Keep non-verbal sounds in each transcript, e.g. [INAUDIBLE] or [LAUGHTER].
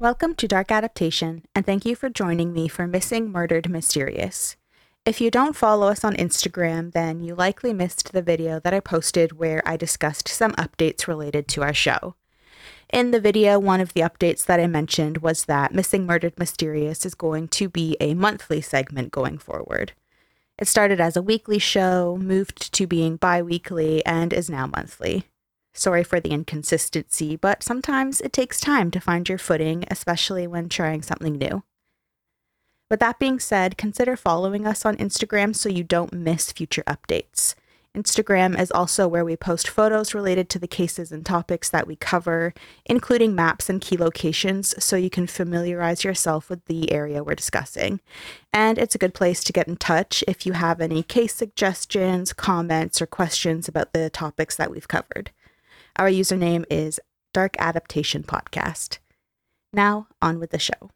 Welcome to Dark Adaptation, and thank you for joining me for Missing Murdered Mysterious. If you don't follow us on Instagram, then you likely missed the video that I posted where I discussed some updates related to our show. In the video, one of the updates that I mentioned was that Missing Murdered Mysterious is going to be a monthly segment going forward. It started as a weekly show, moved to being bi weekly, and is now monthly. Sorry for the inconsistency, but sometimes it takes time to find your footing, especially when trying something new. With that being said, consider following us on Instagram so you don't miss future updates. Instagram is also where we post photos related to the cases and topics that we cover, including maps and key locations, so you can familiarize yourself with the area we're discussing. And it's a good place to get in touch if you have any case suggestions, comments, or questions about the topics that we've covered. Our username is Dark Adaptation Podcast. Now, on with the show.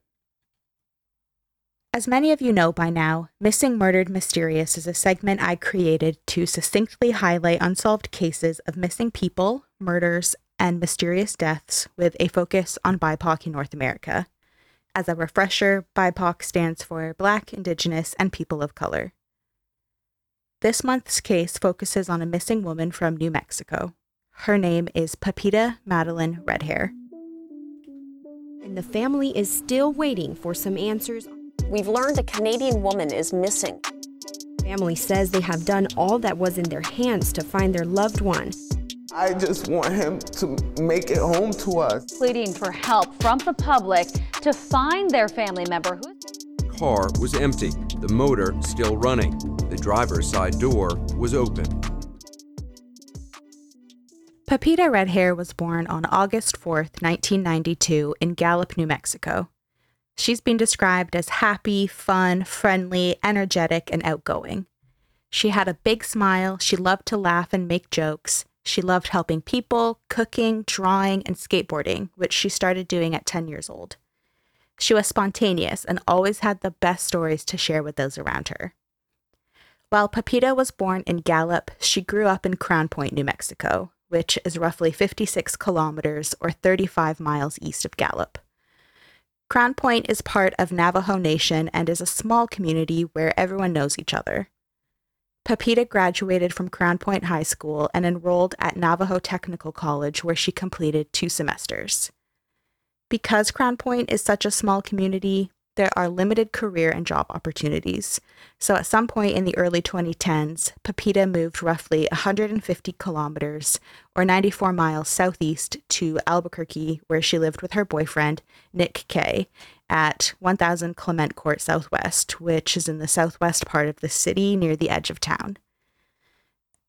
As many of you know by now, Missing Murdered Mysterious is a segment I created to succinctly highlight unsolved cases of missing people, murders, and mysterious deaths with a focus on BIPOC in North America. As a refresher, BIPOC stands for Black, Indigenous, and People of Color. This month's case focuses on a missing woman from New Mexico. Her name is Pepita Madalyn Redhair. And the family is still waiting for some answers. We've learned a Canadian woman is missing. Family says they have done all that was in their hands to find their loved one. I just want him to make it home to us. Pleading for help from the public to find their family member who car was empty, the motor still running. The driver's side door was open. Pepita Redhair was born on August 4th, 1992, in Gallup, New Mexico. She's been described as happy, fun, friendly, energetic, and outgoing. She had a big smile, she loved to laugh and make jokes. She loved helping people, cooking, drawing, and skateboarding, which she started doing at 10 years old. She was spontaneous and always had the best stories to share with those around her. While Pepita was born in Gallup, she grew up in Crown Point, New Mexico, which is roughly 56 kilometers or 35 miles east of Gallup. Crown Point is part of Navajo Nation and is a small community where everyone knows each other. Pepita graduated from Crown Point High School and enrolled at Navajo Technical College, where she completed two semesters. Because Crown Point is such a small community, there are limited career and job opportunities. So at some point in the early 2010s, Pepita moved roughly 150 kilometers or 94 miles southeast to Albuquerque, where she lived with her boyfriend, Nick Kay, at 1000 Clement Court Southwest, which is in the southwest part of the city near the edge of town.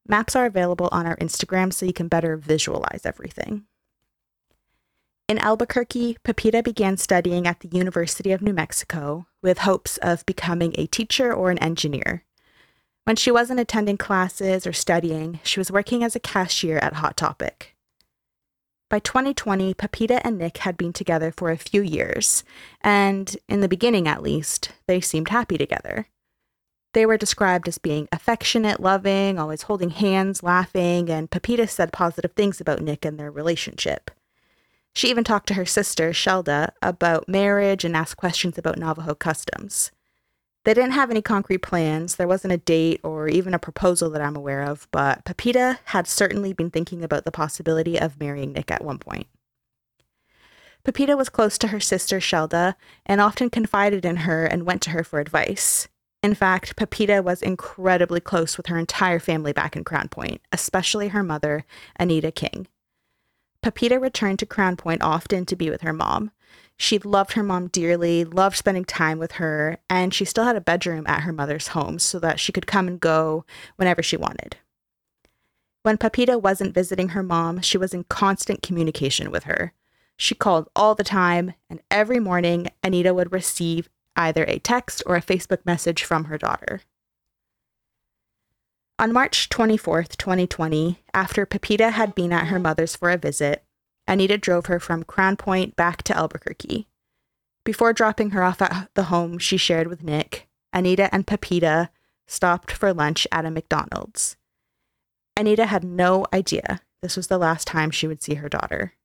Maps are available on our Instagram so you can better visualize everything. In Albuquerque, Pepita began studying at the University of New Mexico with hopes of becoming a teacher or an engineer. When she wasn't attending classes or studying, she was working as a cashier at Hot Topic. By 2020, Pepita and Nick had been together for a few years, and in the beginning at least, they seemed happy together. They were described as being affectionate, loving, always holding hands, laughing, and Pepita said positive things about Nick and their relationship. She even talked to her sister, Shelda, about marriage and asked questions about Navajo customs. They didn't have any concrete plans, there wasn't a date or even a proposal that I'm aware of, but Pepita had certainly been thinking about the possibility of marrying Nick at one point. Pepita was close to her sister, Shelda, and often confided in her and went to her for advice. In fact, Pepita was incredibly close with her entire family back in Crown Point, especially her mother, Anita King. Pepita returned to Crown Point often to be with her mom. She loved her mom dearly, loved spending time with her, and she still had a bedroom at her mother's home so that she could come and go whenever she wanted. When Pepita wasn't visiting her mom, she was in constant communication with her. She called all the time, and every morning, Anita would receive either a text or a Facebook message from her daughter. On March 24th, 2020, after Pepita had been at her mother's for a visit, Anita drove her from Crown Point back to Albuquerque. Before dropping her off at the home she shared with Nick, Anita and Pepita stopped for lunch at a McDonald's. Anita had no idea this was the last time she would see her daughter.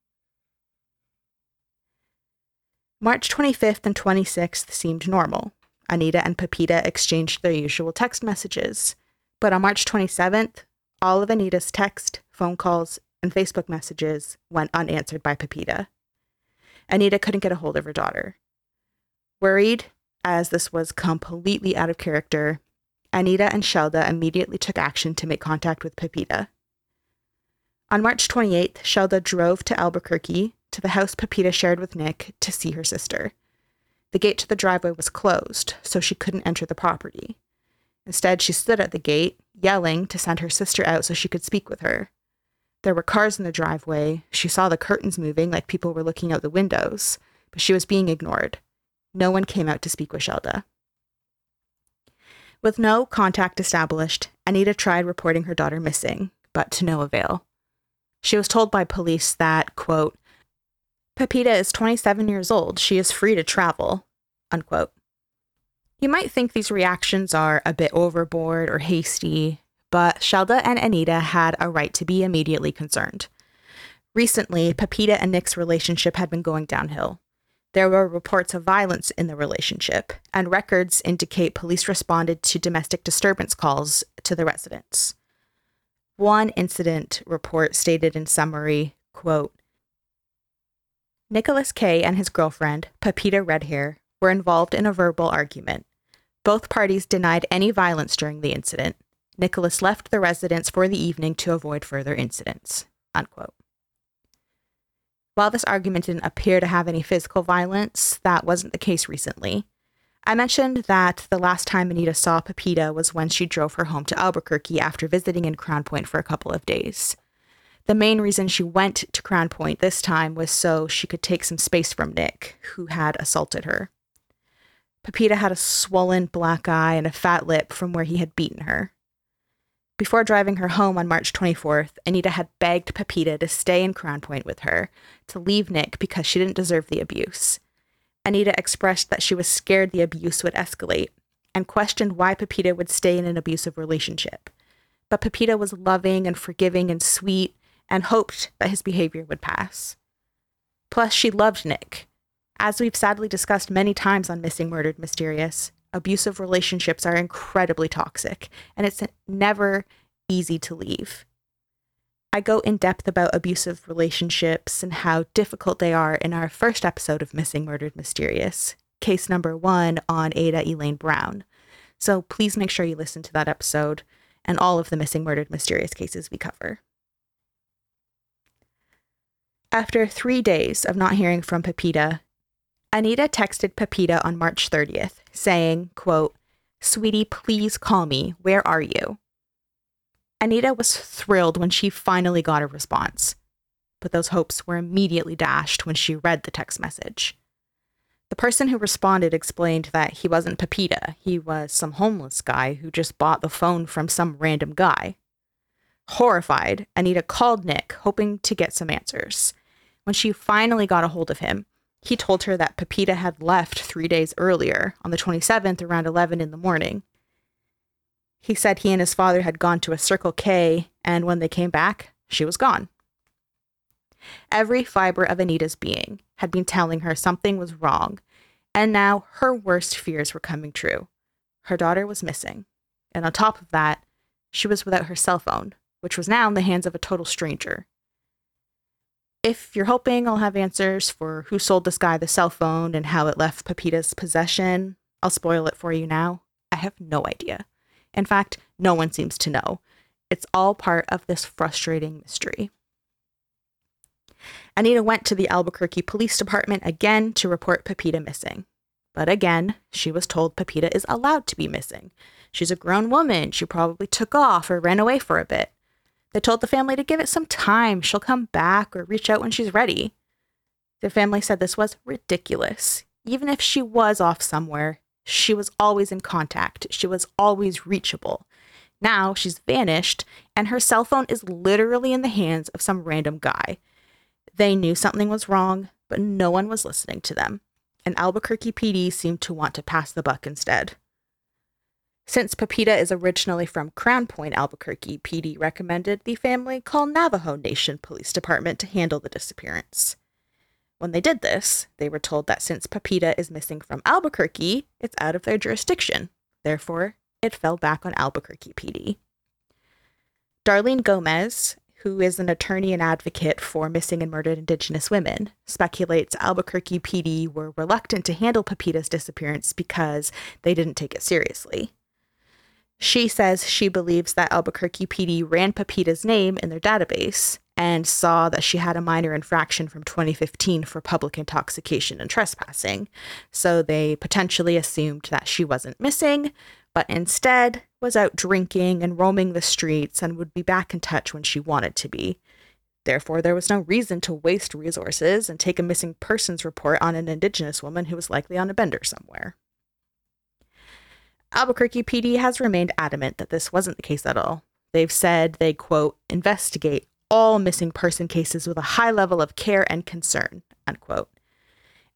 March 25th and 26th seemed normal. Anita and Pepita exchanged their usual text messages. But on March 27th, all of Anita's text, phone calls, and Facebook messages went unanswered by Pepita. Anita couldn't get a hold of her daughter. Worried, as this was completely out of character, Anita and Shelda immediately took action to make contact with Pepita. On March 28th, Shelda drove to Albuquerque to the house Pepita shared with Nick to see her sister. The gate to the driveway was closed, so she couldn't enter the property. Instead, she stood at the gate, yelling to send her sister out so she could speak with her. There were cars in the driveway. She saw the curtains moving like people were looking out the windows, but she was being ignored. No one came out to speak with Shelda. With no contact established, Anita tried reporting her daughter missing, but to no avail. She was told by police that, quote, Pepita is 27 years old. She is free to travel, unquote. You might think these reactions are a bit overboard or hasty, but Shelda and Anita had a right to be immediately concerned. Recently, Pepita and Nick's relationship had been going downhill. There were reports of violence in the relationship, and records indicate police responded to domestic disturbance calls to the residents. One incident report stated in summary, quote, Nicholas K. and his girlfriend, Pepita Redhair, were involved in a verbal argument. Both parties denied any violence during the incident. Nicholas left the residence for the evening to avoid further incidents. Unquote. While this argument didn't appear to have any physical violence, that wasn't the case recently. I mentioned that the last time Anita saw Pepita was when she drove her home to Albuquerque after visiting in Crown Point for a couple of days. The main reason she went to Crown Point this time was so she could take some space from Nick, who had assaulted her. Pepita had a swollen black eye and a fat lip from where he had beaten her. Before driving her home on March 24th, Anita had begged Pepita to stay in Crown Point with her, to leave Nick because she didn't deserve the abuse. Anita expressed that she was scared the abuse would escalate and questioned why Pepita would stay in an abusive relationship. But Pepita was loving and forgiving and sweet and hoped that his behavior would pass. Plus, she loved Nick. As we've sadly discussed many times on Missing Murdered Mysterious, abusive relationships are incredibly toxic, and it's never easy to leave. I go in depth about abusive relationships and how difficult they are in our first episode of Missing Murdered Mysterious, case number one on Ada Elaine Brown. So please make sure you listen to that episode and all of the Missing Murdered Mysterious cases we cover. After three days of not hearing from Pepita, Anita texted Pepita on March 30th, saying, quote, Sweetie, please call me. Where are you? Anita was thrilled when she finally got a response, but those hopes were immediately dashed when she read the text message. The person who responded explained that he wasn't Pepita, he was some homeless guy who just bought the phone from some random guy. Horrified, Anita called Nick, hoping to get some answers. When she finally got a hold of him, he told her that Pepita had left three days earlier, on the 27th, around 11 in the morning. He said he and his father had gone to a Circle K, and when they came back, she was gone. Every fiber of Anita's being had been telling her something was wrong, and now her worst fears were coming true. Her daughter was missing, and on top of that, she was without her cell phone, which was now in the hands of a total stranger. If you're hoping I'll have answers for who sold this guy the cell phone and how it left Pepita's possession, I'll spoil it for you now. I have no idea. In fact, no one seems to know. It's all part of this frustrating mystery. Anita went to the Albuquerque Police Department again to report Pepita missing. But again, she was told Pepita is allowed to be missing. She's a grown woman. She probably took off or ran away for a bit. They told the family to give it some time. She'll come back or reach out when she's ready. The family said this was ridiculous. Even if she was off somewhere, she was always in contact. She was always reachable. Now she's vanished, and her cell phone is literally in the hands of some random guy. They knew something was wrong, but no one was listening to them, and Albuquerque PD seemed to want to pass the buck instead. Since Pepita is originally from Crown Point, Albuquerque, PD recommended the family call Navajo Nation Police Department to handle the disappearance. When they did this, they were told that since Pepita is missing from Albuquerque, it's out of their jurisdiction. Therefore, it fell back on Albuquerque PD. Darlene Gomez, who is an attorney and advocate for missing and murdered Indigenous women, speculates Albuquerque PD were reluctant to handle Pepita's disappearance because they didn't take it seriously. She says she believes that Albuquerque PD ran Pepita's name in their database and saw that she had a minor infraction from 2015 for public intoxication and trespassing. So they potentially assumed that she wasn't missing, but instead was out drinking and roaming the streets and would be back in touch when she wanted to be. Therefore, there was no reason to waste resources and take a missing persons report on an Indigenous woman who was likely on a bender somewhere. Albuquerque PD has remained adamant that this wasn't the case at all. They've said they, quote, investigate all missing person cases with a high level of care and concern, unquote.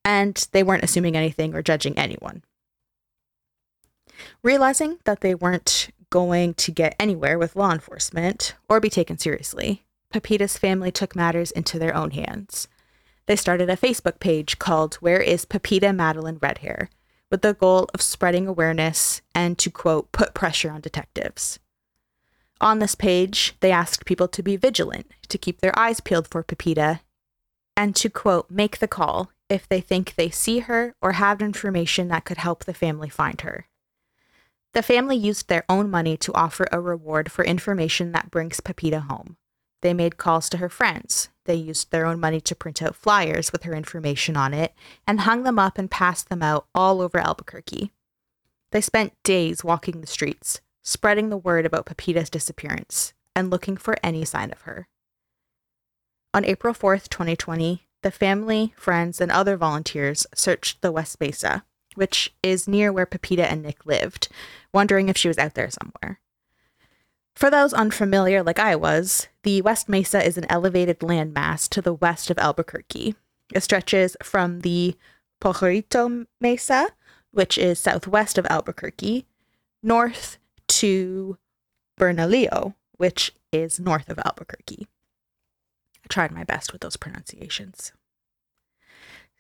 And they weren't assuming anything or judging anyone. Realizing that they weren't going to get anywhere with law enforcement or be taken seriously, Pepita's family took matters into their own hands. They started a Facebook page called Where is Pepita Madalyn Redhair, with the goal of spreading awareness and to, quote, put pressure on detectives. On this page, they asked people to be vigilant, to keep their eyes peeled for Pepita, and to, quote, make the call if they think they see her or have information that could help the family find her. The family used their own money to offer a reward for information that brings Pepita home. They made calls to her friends. They used their own money to print out flyers with her information on it and hung them up and passed them out all over Albuquerque. They spent days walking the streets, spreading the word about Pepita's disappearance and looking for any sign of her. On April 4th, 2020, the family, friends, and other volunteers searched the West Mesa, which is near where Pepita and Nick lived, wondering if she was out there somewhere. For those unfamiliar, like I was, the West Mesa is an elevated landmass to the west of Albuquerque. It stretches from the Pajarito Mesa, which is southwest of Albuquerque, north to Bernalillo, which is north of Albuquerque. I tried my best with those pronunciations.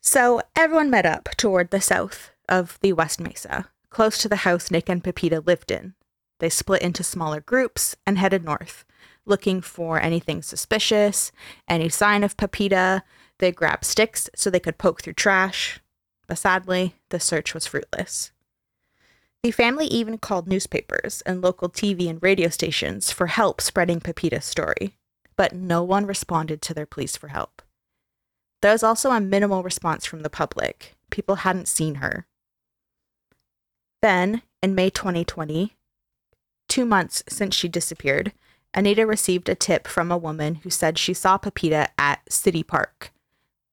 So everyone met up toward the south of the West Mesa, close to the house Nick and Pepita lived in. They split into smaller groups and headed north, looking for anything suspicious, any sign of Pepita. They grabbed sticks so they could poke through trash, but sadly, the search was fruitless. The family even called newspapers and local TV and radio stations for help spreading Pepita's story, but no one responded to their pleas for help. There was also a minimal response from the public. People hadn't seen her. Then, in May 2020, two months since she disappeared, Anita received a tip from a woman who said she saw Pepita at City Park.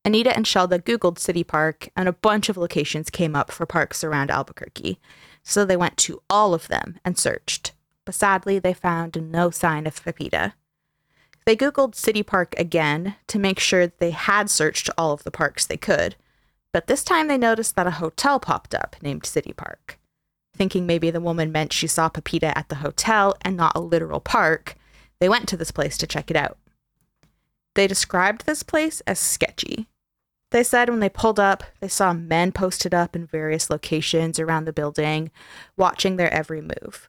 Anita and Shelda Googled City Park, and a bunch of locations came up for parks around Albuquerque. So they went to all of them and searched. But sadly, they found no sign of Pepita. They Googled City Park again to make sure they had searched all of the parks they could. But this time they noticed that a hotel popped up named City Park thinking maybe the woman meant she saw Pepita at the hotel and not a literal park, they went to this place to check it out. They described this place as sketchy. They said when they pulled up, they saw men posted up in various locations around the building, watching their every move.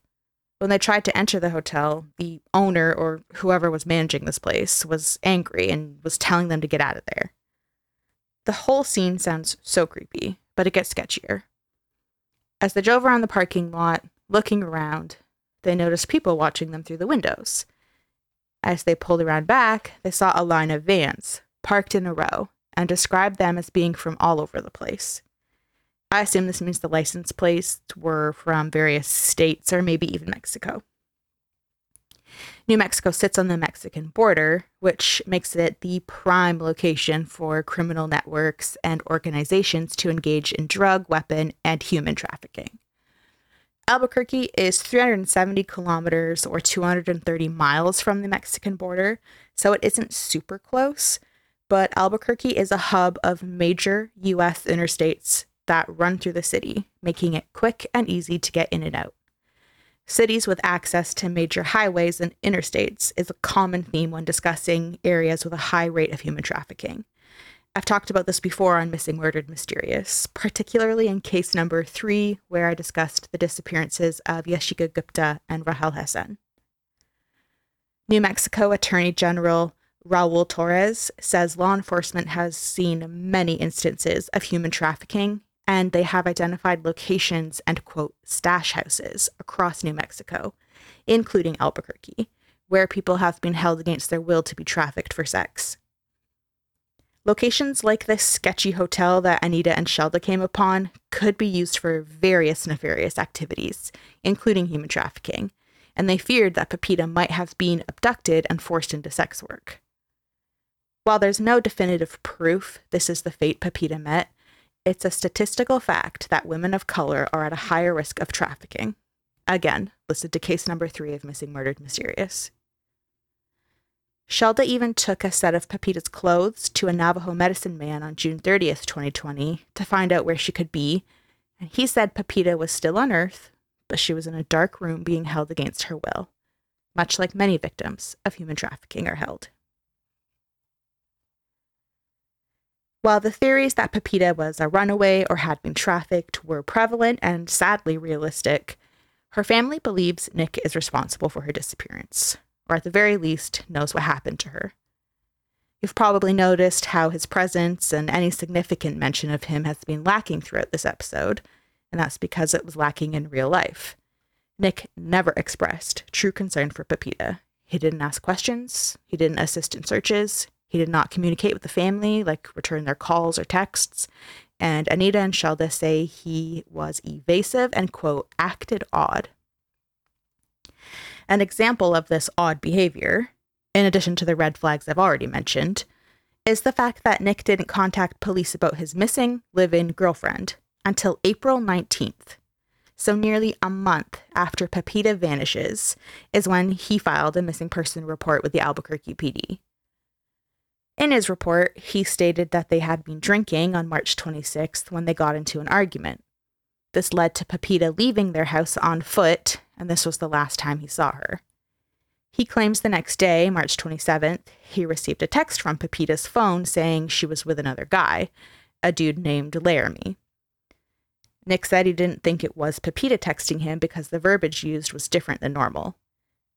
When they tried to enter the hotel, the owner or whoever was managing this place was angry and was telling them to get out of there. The whole scene sounds so creepy, but it gets sketchier. As they drove around the parking lot, looking around, they noticed people watching them through the windows. As they pulled around back, they saw a line of vans parked in a row and described them as being from all over the place. I assume this means the license plates were from various states or maybe even Mexico. New Mexico sits on the Mexican border, which makes it the prime location for criminal networks and organizations to engage in drug, weapon, and human trafficking. Albuquerque is 370 kilometers or 230 miles from the Mexican border, so it isn't super close, but Albuquerque is a hub of major US interstates that run through the city, making it quick and easy to get in and out. Cities with access to major highways and interstates is a common theme when discussing areas with a high rate of human trafficking. I've talked about this before on Missing Murdered Mysterious, particularly in case number three, where I discussed the disappearances of Yashika Gupta and Rahel Hassan. New Mexico Attorney General Raul Torrez says law enforcement has seen many instances of human trafficking and they have identified locations and quote stash houses across New Mexico, including Albuquerque, where people have been held against their will to be trafficked for sex. Locations like this sketchy hotel that Anita and Shelda came upon could be used for various nefarious activities, including human trafficking, and they feared that Pepita might have been abducted and forced into sex work. While there's no definitive proof this is the fate Pepita met, it's a statistical fact that women of color are at a higher risk of trafficking. Again, listed to case number three of Missing Murdered Mysterious. Shelda even took a set of Pepita's clothes to a Navajo medicine man on June 30th, 2020, to find out where she could be, and he said Pepita was still on Earth, but she was in a dark room being held against her will, much like many victims of human trafficking are held. While the theories that Pepita was a runaway or had been trafficked were prevalent and sadly realistic, her family believes Nick is responsible for her disappearance or at the very least, knows what happened to her. You've probably noticed how his presence and any significant mention of him has been lacking throughout this episode, and that's because it was lacking in real life. Nick never expressed true concern for Pepita. He didn't ask questions, he didn't assist in searches, he did not communicate with the family, like return their calls or texts. And Anita and Shelda say he was evasive and, quote, acted odd. An example of this odd behavior, in addition to the red flags I've already mentioned, is the fact that Nick didn't contact police about his missing live in girlfriend until April 19th. So, nearly a month after Pepita vanishes is when he filed a missing person report with the Albuquerque PD. In his report, he stated that they had been drinking on March 26th when they got into an argument. This led to Pepita leaving their house on foot, and this was the last time he saw her. He claims the next day, March 27th, he received a text from Pepita's phone saying she was with another guy, a dude named Laramie. Nick said he didn't think it was Pepita texting him because the verbiage used was different than normal.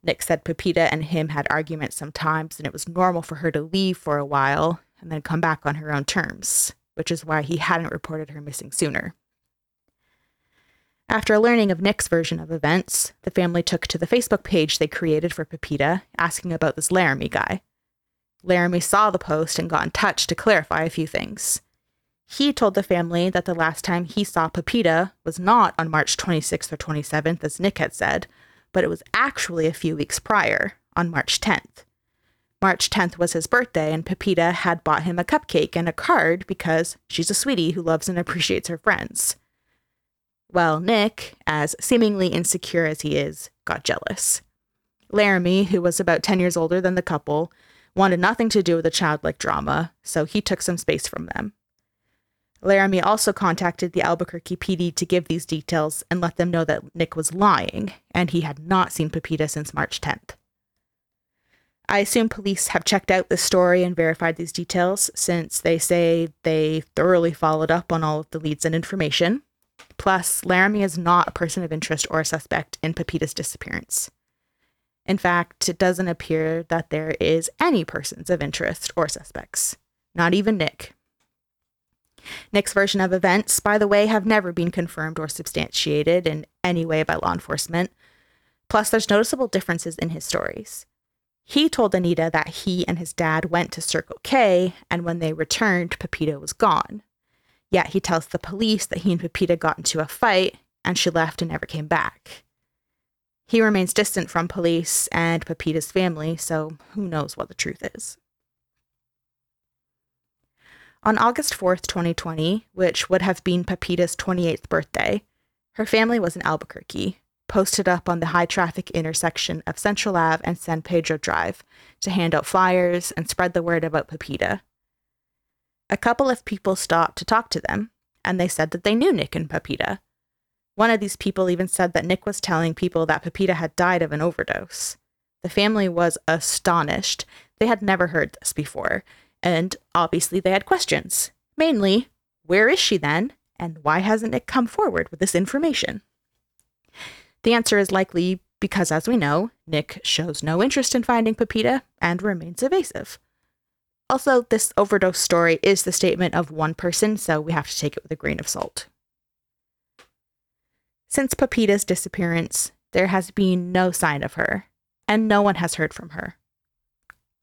Nick said Pepita and him had arguments sometimes, and it was normal for her to leave for a while and then come back on her own terms, which is why he hadn't reported her missing sooner. After learning of Nick's version of events, the family took to the Facebook page they created for Pepita, asking about this Laramie guy. Laramie saw the post and got in touch to clarify a few things. He told the family that the last time he saw Pepita was not on March 26th or 27th, as Nick had said, but it was actually a few weeks prior, on March 10th. March 10th was his birthday, and Pepita had bought him a cupcake and a card because she's a sweetie who loves and appreciates her friends. Well, Nick, as seemingly insecure as he is, got jealous. Laramie, who was about 10 years older than the couple, wanted nothing to do with the childlike drama, so he took some space from them. Laramie also contacted the Albuquerque PD to give these details and let them know that Nick was lying and he had not seen Pepita since March 10th. I assume police have checked out this story and verified these details since they say they thoroughly followed up on all of the leads and information, Plus, Laramie is not a person of interest or a suspect in Pepita's disappearance. In fact, it doesn't appear that there is any persons of interest or suspects, not even Nick. Nick's version of events, by the way, have never been confirmed or substantiated in any way by law enforcement. Plus, there's noticeable differences in his stories. He told Anita that he and his dad went to Circle K, and when they returned, Pepita was gone. Yet he tells the police that he and Pepita got into a fight and she left and never came back. He remains distant from police and Pepita's family, so who knows what the truth is. On August 4th, 2020, which would have been Pepita's 28th birthday, her family was in Albuquerque, posted up on the high traffic intersection of Central Ave and San Pedro Drive to hand out flyers and spread the word about Pepita. A couple of people stopped to talk to them, and they said that they knew Nick and Pepita. One of these people even said that Nick was telling people that Pepita had died of an overdose. The family was astonished. They had never heard this before, And obviously, they had questions. Mainly, where is she then? And why hasn't it come forward with this information? The answer is likely because, as we know, Nick shows no interest in finding Pepita and remains evasive. Also, this overdose story is the statement of one person, so we have to take it with a grain of salt. Since Pepita's disappearance, there has been no sign of her, and no one has heard from her.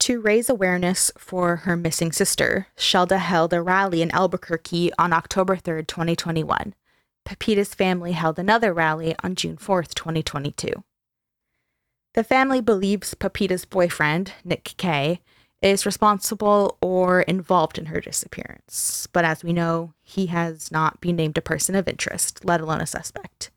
To raise awareness for her missing sister, Shelda held a rally in Albuquerque on October 3, 2021. Pepita's family held another rally on June 4, 2022. The family believes Pepita's boyfriend, Nick Kay, is responsible or involved in her disappearance, but as we know, he has not been named a person of interest, let alone a suspect.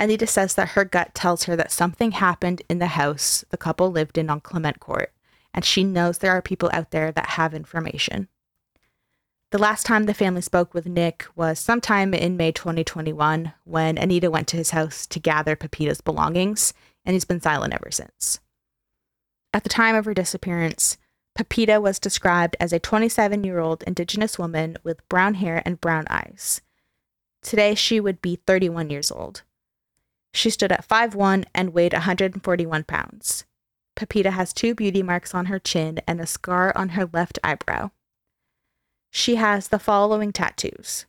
Anita says that her gut tells her that something happened in the house the couple lived in on Clement Court, and she knows there are people out there that have information. The last time the family spoke with Nick was sometime in May 2021 when Anita went to his house to gather Pepita's belongings, and he's been silent ever since. At the time of her disappearance, Pepita was described as a 27 year old Indigenous woman with brown hair and brown eyes. Today, she would be 31 years old. She stood at 5'1 and weighed 141 pounds. Pepita has two beauty marks on her chin and a scar on her left eyebrow. She has the following tattoos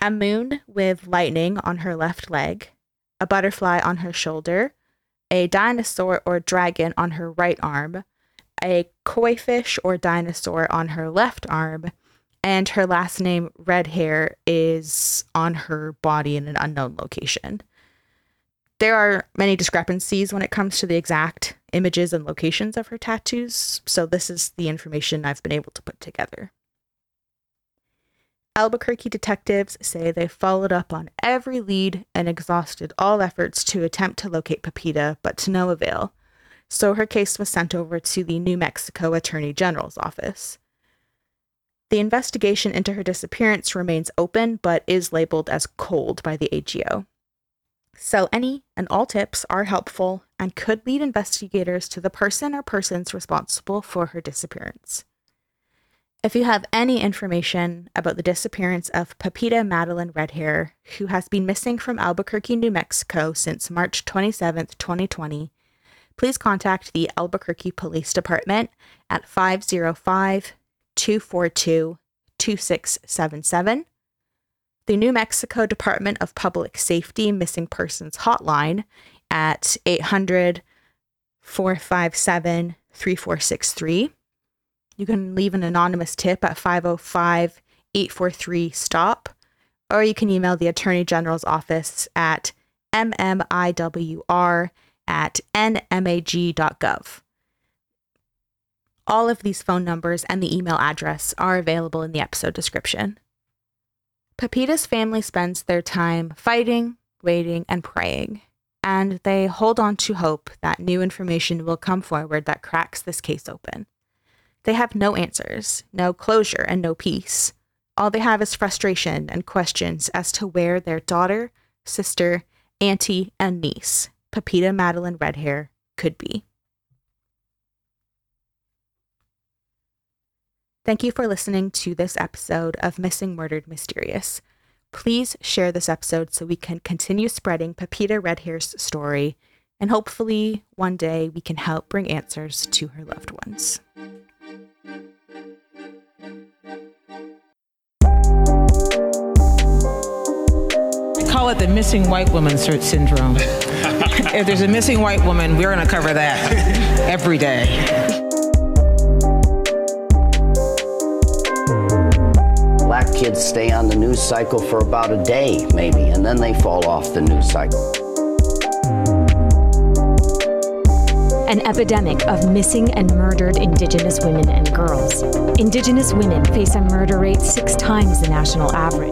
a moon with lightning on her left leg, a butterfly on her shoulder, a dinosaur or dragon on her right arm, a koi fish or dinosaur on her left arm, and her last name, Redhair, is on her body in an unknown location. There are many discrepancies when it comes to the exact images and locations of her tattoos, so this is the information I've been able to put together. Albuquerque detectives say they followed up on every lead and exhausted all efforts to attempt to locate Pepita, but to no avail. So her case was sent over to the New Mexico Attorney General's office. The investigation into her disappearance remains open, but is labeled as cold by the AGO. So, any and all tips are helpful and could lead investigators to the person or persons responsible for her disappearance. If you have any information about the disappearance of Pepita Madalyn Redhair, who has been missing from Albuquerque, New Mexico since March 27, 2020, please contact the Albuquerque Police Department at 505 242 2677 the New Mexico Department of Public Safety Missing Persons Hotline at 800 457 3463. You can leave an anonymous tip at 505 843 STOP, or you can email the Attorney General's office at mmiwr at nmag.gov. All of these phone numbers and the email address are available in the episode description. Pepita's family spends their time fighting, waiting, and praying, and they hold on to hope that new information will come forward that cracks this case open. They have no answers, no closure, and no peace. All they have is frustration and questions as to where their daughter, sister, auntie, and niece, Pepita Madalyn Redhair, could be. Thank you for listening to this episode of Missing Murdered Mysterious. Please share this episode so we can continue spreading Pepita Redhair's story, and hopefully one day we can help bring answers to her loved ones. Call it the missing white woman search syndrome. [LAUGHS] if there's a missing white woman, we're going to cover that every day. Kids stay on the news cycle for about a day, maybe, and then they fall off the news cycle. An epidemic of missing and murdered Indigenous women and girls. Indigenous women face a murder rate six times the national average.